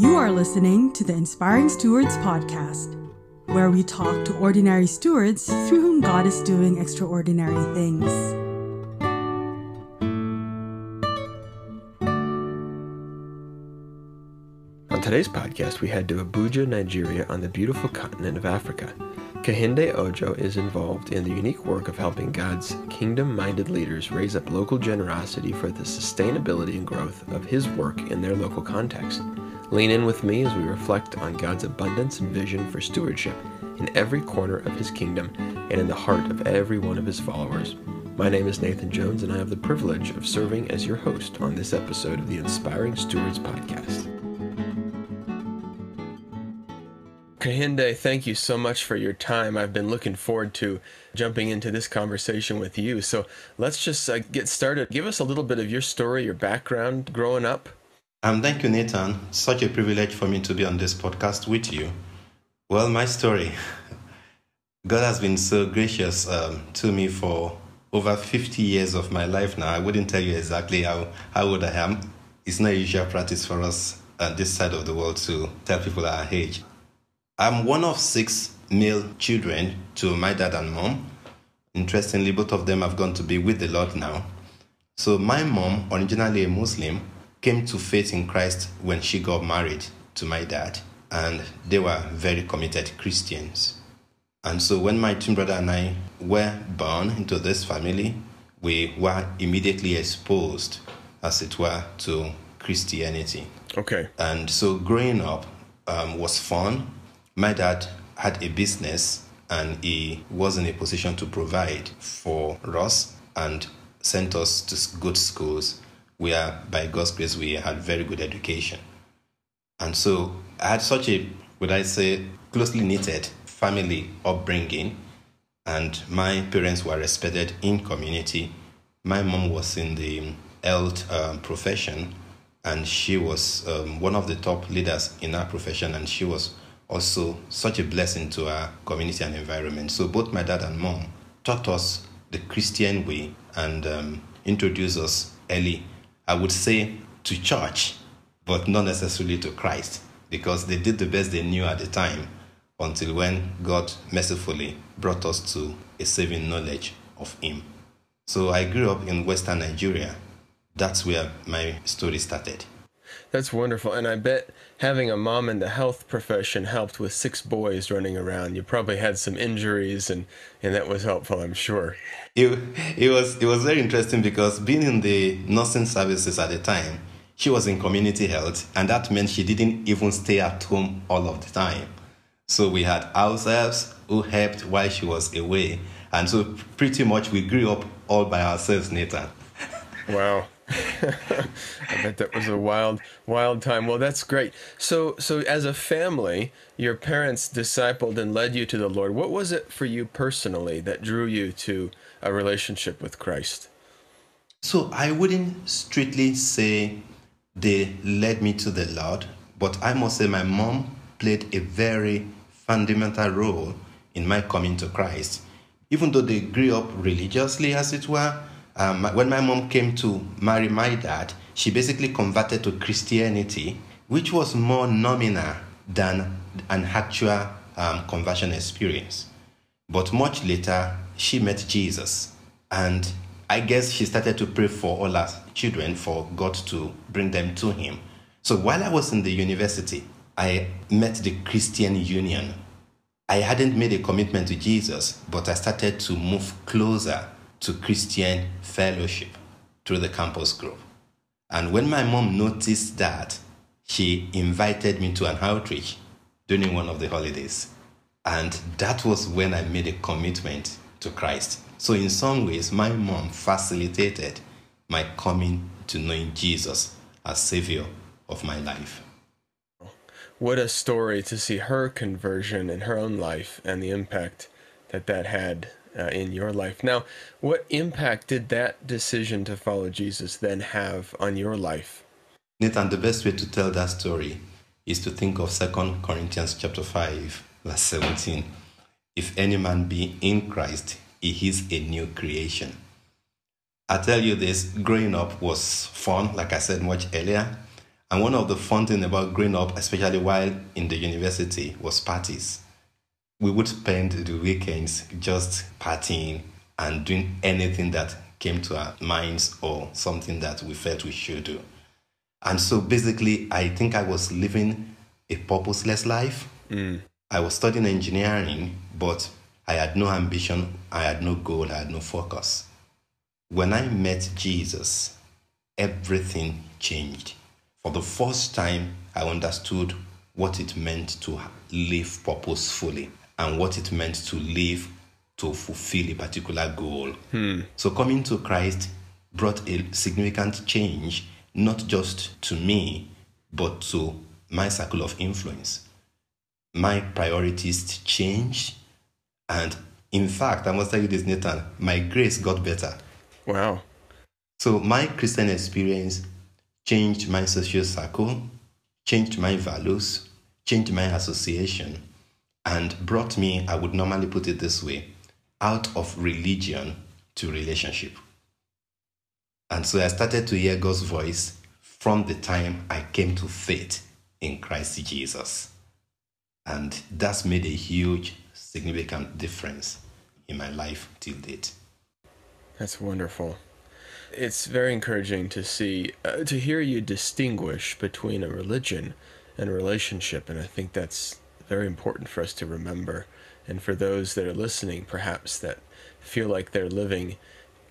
You are listening to the Inspiring Stewards podcast, where we talk to ordinary stewards through whom God is doing extraordinary things. On today's podcast, we head to Abuja, Nigeria, on the beautiful continent of Africa. Kehinde Ojo is involved in the unique work of helping God's kingdom minded leaders raise up local generosity for the sustainability and growth of His work in their local context. Lean in with me as we reflect on God's abundance and vision for stewardship in every corner of His kingdom and in the heart of every one of His followers. My name is Nathan Jones, and I have the privilege of serving as your host on this episode of the Inspiring Stewards podcast. Kehinde, thank you so much for your time. I've been looking forward to jumping into this conversation with you. So let's just uh, get started. Give us a little bit of your story, your background growing up. Um, thank you, Nathan. Such a privilege for me to be on this podcast with you. Well, my story. God has been so gracious um, to me for over 50 years of my life now. I wouldn't tell you exactly how, how old I am. It's not usual practice for us on this side of the world to tell people our age. I'm one of six male children to my dad and mom. Interestingly, both of them have gone to be with the Lord now. So, my mom, originally a Muslim, came to faith in Christ when she got married to my dad, and they were very committed Christians. And so, when my twin brother and I were born into this family, we were immediately exposed, as it were, to Christianity. Okay. And so, growing up um, was fun my dad had a business and he was in a position to provide for us and sent us to good schools where by God's grace we had very good education. And so I had such a, would I say, closely knitted family upbringing and my parents were respected in community. My mom was in the health um, profession and she was um, one of the top leaders in her profession and she was also such a blessing to our community and environment. So both my dad and mom taught us the Christian way and um, introduced us early, I would say, to church, but not necessarily to Christ, because they did the best they knew at the time until when God mercifully brought us to a saving knowledge of Him. So I grew up in Western Nigeria. That's where my story started. That's wonderful. And I bet having a mom in the health profession helped with six boys running around. You probably had some injuries and, and that was helpful, I'm sure. It, it was it was very interesting because being in the nursing services at the time, she was in community health and that meant she didn't even stay at home all of the time. So we had ourselves who helped while she was away. And so pretty much we grew up all by ourselves, Nathan. Wow. I bet that was a wild, wild time. Well, that's great. So, so as a family, your parents discipled and led you to the Lord. What was it for you personally that drew you to a relationship with Christ? So I wouldn't strictly say they led me to the Lord, but I must say my mom played a very fundamental role in my coming to Christ. Even though they grew up religiously, as it were, um, when my mom came to marry my dad, she basically converted to Christianity, which was more nominal than an actual um, conversion experience. But much later, she met Jesus. And I guess she started to pray for all her children for God to bring them to Him. So while I was in the university, I met the Christian Union. I hadn't made a commitment to Jesus, but I started to move closer to Christian fellowship through the campus group. And when my mom noticed that, she invited me to an outreach during one of the holidays. And that was when I made a commitment to Christ. So, in some ways, my mom facilitated my coming to knowing Jesus as Savior of my life. What a story to see her conversion in her own life and the impact that that had uh, in your life. Now, what impact did that decision to follow Jesus then have on your life? Nathan, the best way to tell that story is to think of Second Corinthians chapter 5, verse 17. If any man be in Christ, he is a new creation. I tell you this, growing up was fun, like I said much earlier. And one of the fun things about growing up, especially while in the university, was parties. We would spend the weekends just partying and doing anything that came to our minds or something that we felt we should do. And so basically, I think I was living a purposeless life. Mm. I was studying engineering, but I had no ambition, I had no goal, I had no focus. When I met Jesus, everything changed. For the first time, I understood what it meant to live purposefully and what it meant to live to fulfill a particular goal. Hmm. So, coming to Christ brought a significant change, not just to me, but to my circle of influence. My priorities changed, and in fact, I must tell you this, Nathan, my grace got better. Wow. So my Christian experience changed my social circle, changed my values, changed my association, and brought me, I would normally put it this way, out of religion to relationship. And so I started to hear God's voice from the time I came to faith in Christ Jesus. And that's made a huge, significant difference in my life till date. That's wonderful. It's very encouraging to see, uh, to hear you distinguish between a religion and a relationship. And I think that's very important for us to remember. And for those that are listening, perhaps that feel like they're living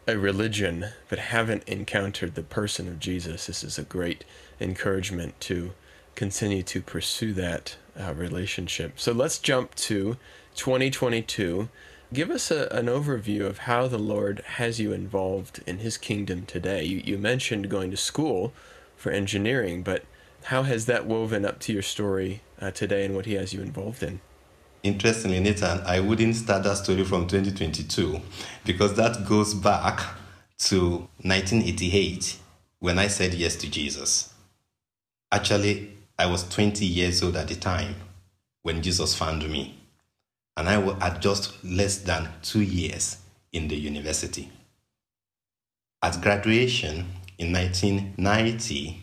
a religion but haven't encountered the person of Jesus, this is a great encouragement to continue to pursue that uh, relationship. So let's jump to 2022. Give us a, an overview of how the Lord has you involved in His kingdom today. You, you mentioned going to school for engineering, but how has that woven up to your story uh, today and what He has you involved in? Interestingly, Nathan, I wouldn't start that story from 2022 because that goes back to 1988 when I said yes to Jesus. Actually, I was 20 years old at the time when Jesus found me and I had just less than two years in the university. At graduation in 1990,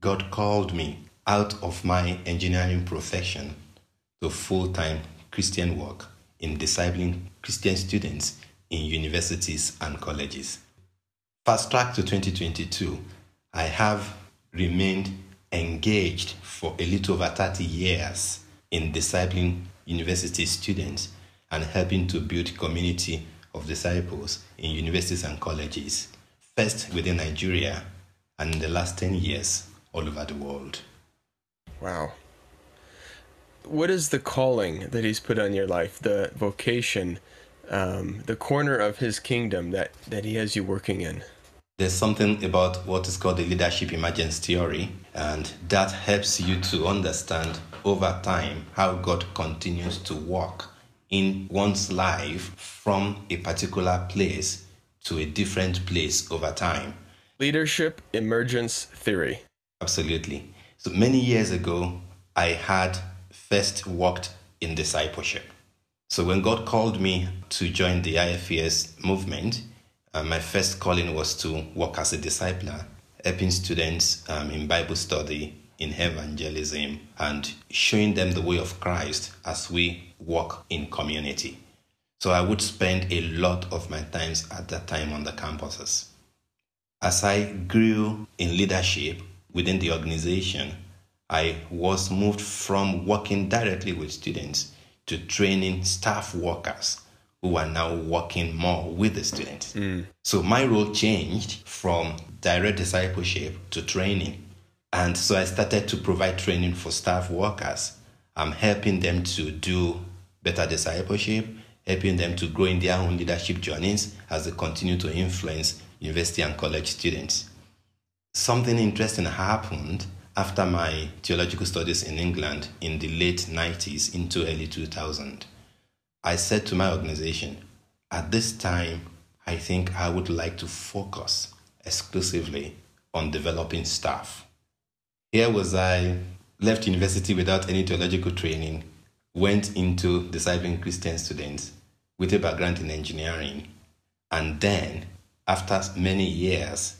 God called me out of my engineering profession to full time Christian work in discipling Christian students in universities and colleges. Fast track to 2022, I have remained engaged for a little over 30 years in discipling university students and helping to build community of disciples in universities and colleges, first within Nigeria and in the last 10 years all over the world. Wow. What is the calling that he's put on your life, the vocation, um, the corner of his kingdom that, that he has you working in? There's something about what is called the leadership emergence theory, and that helps you to understand over time how God continues to work in one's life from a particular place to a different place over time. Leadership emergence theory. Absolutely. So many years ago, I had first worked in discipleship. So when God called me to join the IFES movement, uh, my first calling was to work as a discipler, helping students um, in Bible study, in evangelism, and showing them the way of Christ as we work in community. So I would spend a lot of my times at that time on the campuses. As I grew in leadership within the organization, I was moved from working directly with students to training staff workers who are now working more with the students. Mm. So my role changed from direct discipleship to training. And so I started to provide training for staff workers. I'm helping them to do better discipleship, helping them to grow in their own leadership journeys as they continue to influence university and college students. Something interesting happened after my theological studies in England in the late 90s into early 2000. I said to my organization, at this time, I think I would like to focus exclusively on developing staff. Here was I, left university without any theological training, went into discipling Christian students with a background in engineering, and then, after many years,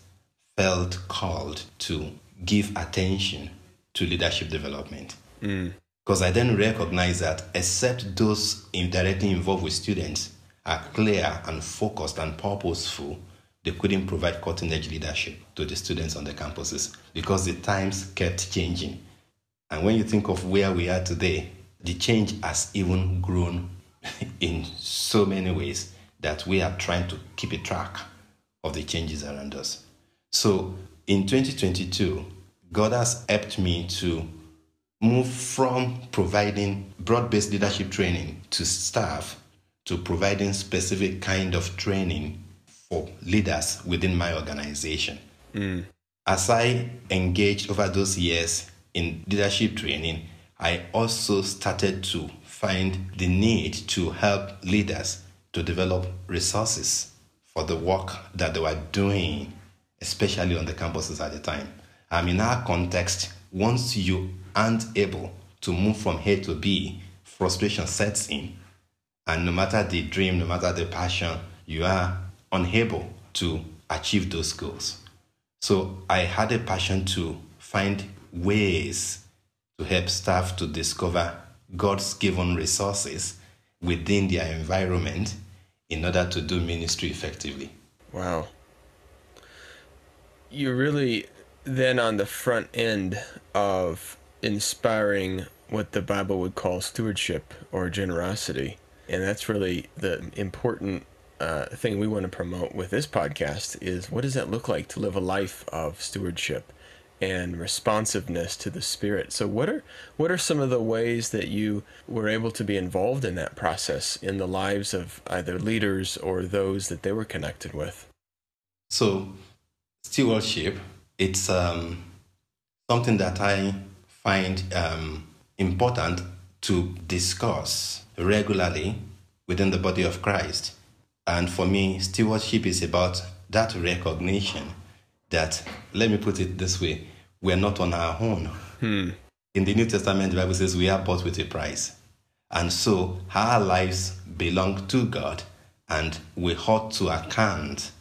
felt called to give attention to leadership development. Mm. Because I then recognize that except those indirectly involved with students are clear and focused and purposeful, they couldn't provide cutting edge leadership to the students on the campuses because the times kept changing. And when you think of where we are today, the change has even grown in so many ways that we are trying to keep a track of the changes around us. So in 2022, God has helped me to move from providing broad-based leadership training to staff to providing specific kind of training for leaders within my organization. Mm. As I engaged over those years in leadership training, I also started to find the need to help leaders to develop resources for the work that they were doing, especially on the campuses at the time. Um, in our context, once you aren't able to move from A to B, frustration sets in. And no matter the dream, no matter the passion, you are unable to achieve those goals. So I had a passion to find ways to help staff to discover God's given resources within their environment in order to do ministry effectively. Wow. You're really then on the front end of inspiring what the Bible would call stewardship or generosity. And that's really the important uh, thing we want to promote with this podcast is what does that look like to live a life of stewardship and responsiveness to the spirit so what are what are some of the ways that you were able to be involved in that process in the lives of either leaders or those that they were connected with So, stewardship, it's um, something that I find um, important to discuss regularly within the body of Christ. And for me, stewardship is about that recognition that, let me put it this way, we're not on our own. In the New Testament, the Bible says we are bought with a price. And so our lives belong to God, and we ought to account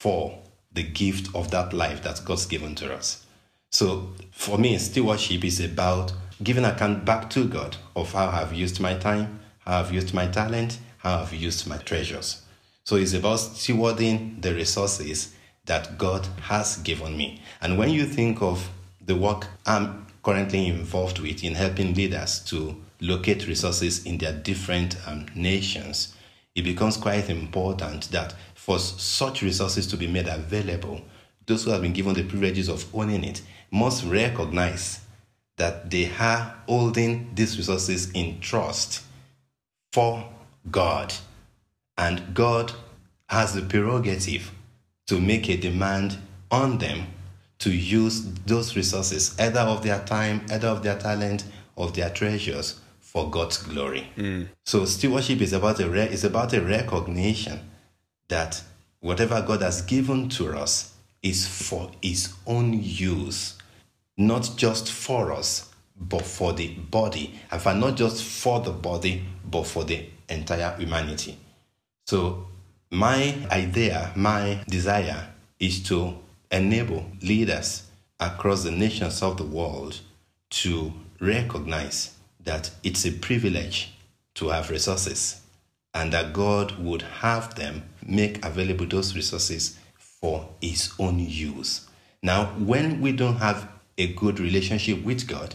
for the gift of that life that God's given to us. So for me, stewardship is about giving account back to God of how I've used my time, how I've used my talent, how I've used my treasures. So it's about stewarding the resources that God has given me. And when you think of the work I'm currently involved with in helping leaders to locate resources in their different um, nations, it becomes quite important that for such resources to be made available, those who have been given the privileges of owning it must recognize that they are holding these resources in trust for God. And God has the prerogative to make a demand on them to use those resources, either of their time, either of their talent, of their treasures, for God's glory. So stewardship is about a re- is about a recognition that whatever God has given to us is for His own use, not just for us, but for the body, and for not just for the body, but for the entire humanity. So, my idea, my desire is to enable leaders across the nations of the world to recognize that it's a privilege to have resources and that God would have them make available those resources for His own use. Now, when we don't have a good relationship with God,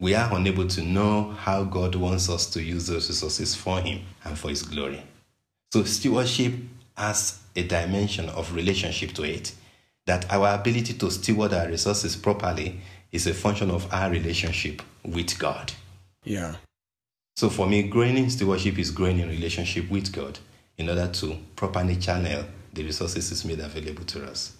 we are unable to know how God wants us to use those resources for Him and for His glory. So, stewardship has a dimension of relationship to it, that our ability to steward our resources properly is a function of our relationship with God. Yeah So, for me, growing in stewardship is growing in relationship with God in order to properly channel the resources He's made available to us.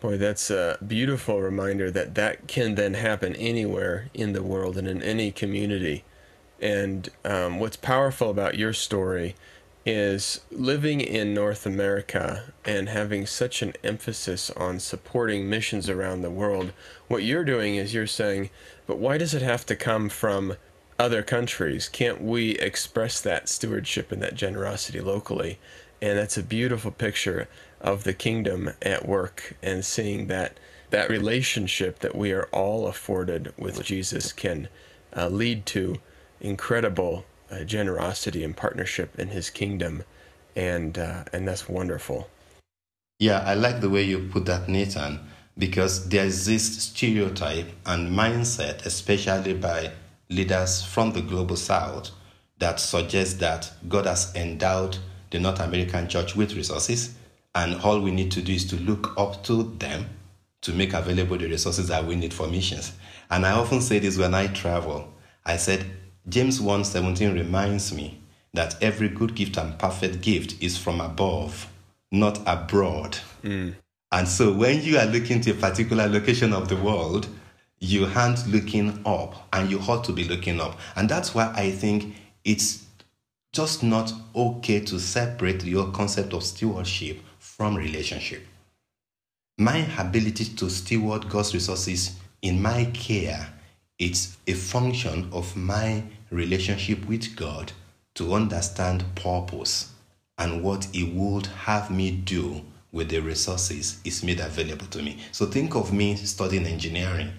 Boy, that's a beautiful reminder that that can then happen anywhere in the world and in any community. And um, what's powerful about your story is living in North America and having such an emphasis on supporting missions around the world. What you're doing is you're saying, but why does it have to come from other countries? Can't we express that stewardship and that generosity locally? And that's a beautiful picture of the kingdom at work and seeing that that relationship that we are all afforded with Jesus can uh, lead to incredible uh, generosity and partnership in His kingdom, and uh, and that's wonderful. Yeah, I like the way you put that, Nathan, because there is this stereotype and mindset, especially by leaders from the global south, that suggests that God has endowed the North American church with resources, and all we need to do is to look up to them to make available the resources that we need for missions. And I often say this when I travel. I said, James 1:17 reminds me that every good gift and perfect gift is from above, not abroad. Mm. And so when you are looking to a particular location of the world, you aren't looking up and you ought to be looking up. And that's why I think it's just not okay to separate your concept of stewardship from relationship. My ability to steward God's resources in my care, it's a function of my relationship with God to understand purpose and what He would have me do with the resources is made available to me. So think of me studying engineering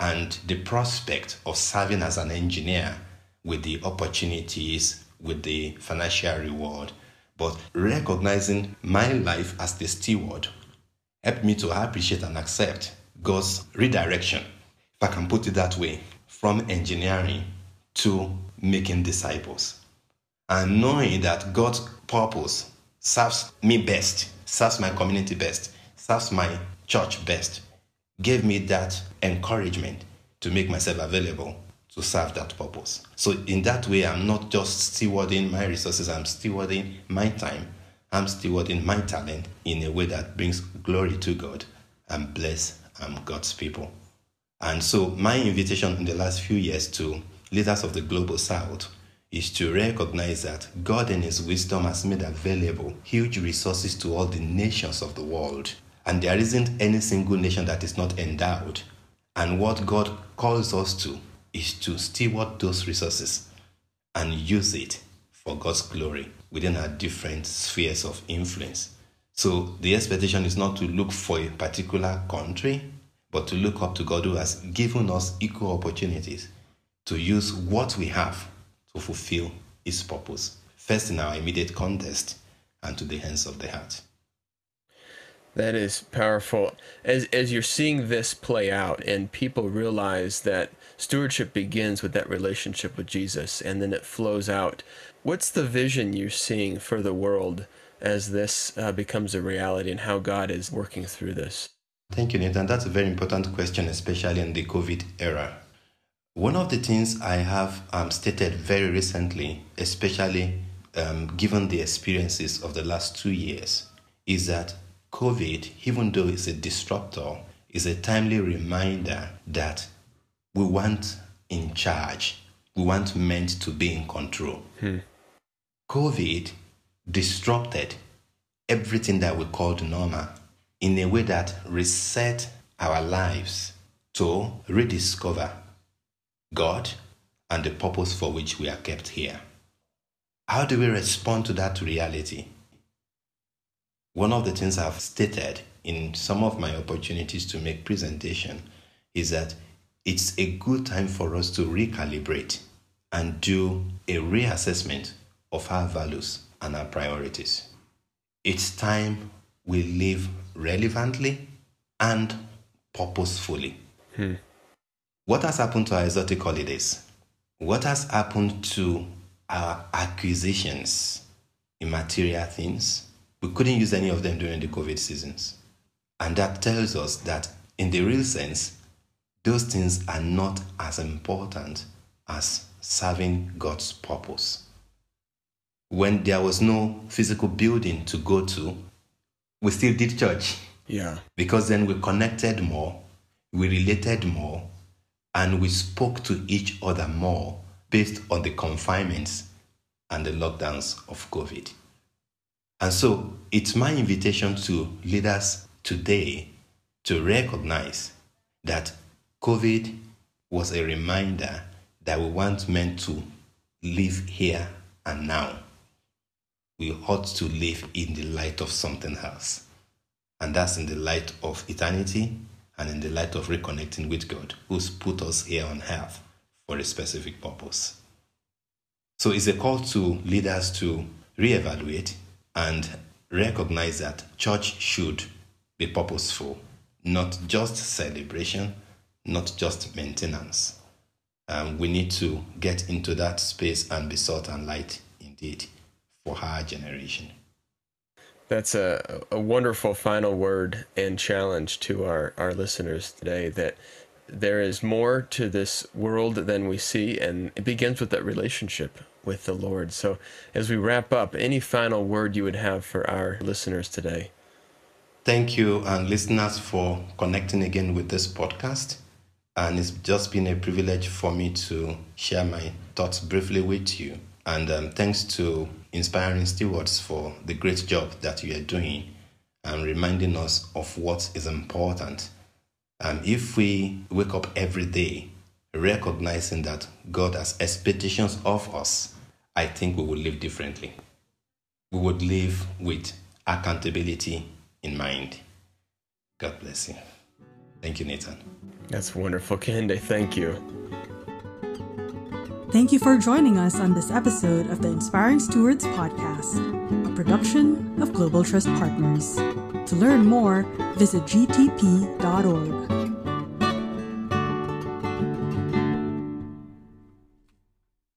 and the prospect of serving as an engineer with the opportunities, with the financial reward, but recognizing my life as the steward helped me to appreciate and accept God's redirection, if I can put it that way, from engineering to making disciples. And knowing that God's purpose serves me best, serves my community best, serves my church best, gave me that encouragement to make myself available to serve that purpose. So, in that way, I'm not just stewarding my resources, I'm stewarding my time I'm stewarding my talent in a way that brings glory to God and bless um, God's people. And so, my invitation in the last few years to leaders of the global south is to recognize that God in His wisdom has made available huge resources to all the nations of the world. And there isn't any single nation that is not endowed. And what God calls us to is to steward those resources and use it for God's glory within our different spheres of influence. So the expectation is not to look for a particular country, but to look up to God who has given us equal opportunities to use what we have to fulfill its purpose, first in our immediate context and to the hands of the heart. That is powerful. As as you're seeing this play out and people realize that stewardship begins with that relationship with Jesus and then it flows out What's the vision you're seeing for the world as this uh, becomes a reality and how God is working through this? Thank you, Nathan. That's a very important question, especially in the COVID era. One of the things I have um, stated very recently, especially um, given the experiences of the last two years, is that COVID, even though it's a disruptor, is a timely reminder that we weren't in charge. We weren't meant to be in control. Hmm. COVID disrupted everything that we called normal in a way that reset our lives to rediscover God and the purpose for which we are kept here. How do we respond to that reality? One of the things I've stated in some of my opportunities to make presentation is that it's a good time for us to recalibrate and do a reassessment of our values and our priorities. It's time we live relevantly and purposefully. Hmm. What has happened to our exotic holidays? What has happened to our acquisitions in material things? We couldn't use any of them during the COVID seasons. And that tells us that, in the real sense, those things are not as important as serving God's purpose when there was no physical building to go to, we still did church. Yeah. Because then we connected more, we related more, and we spoke to each other more based on the confinements and the lockdowns of COVID. And so it's my invitation to leaders today to recognize that COVID was a reminder that we weren't meant to live here and now we ought to live in the light of something else. And that's in the light of eternity and in the light of reconnecting with God, who's put us here on earth for a specific purpose. So it's a call to leaders to reevaluate and recognize that church should be purposeful, not just celebration, not just maintenance. Um, we need to get into that space and be salt and light indeed for our generation. That's a, a wonderful final word and challenge to our, our listeners today that there is more to this world than we see, and it begins with that relationship with the Lord. So, as we wrap up, any final word you would have for our listeners today? Thank you, and listeners, for connecting again with this podcast. And it's just been a privilege for me to share my thoughts briefly with you. And um, thanks to Inspiring Stewards for the great job that you are doing and reminding us of what is important. And if we wake up every day recognizing that God has expectations of us, I think we will live differently. We would live with accountability in mind. God bless you. Thank you, Nathan. That's wonderful, Kehinde. Thank you. Thank you for joining us on this episode of the Inspiring Stewards podcast, a production of Global Trust Partners. To learn more, visit gtp.org.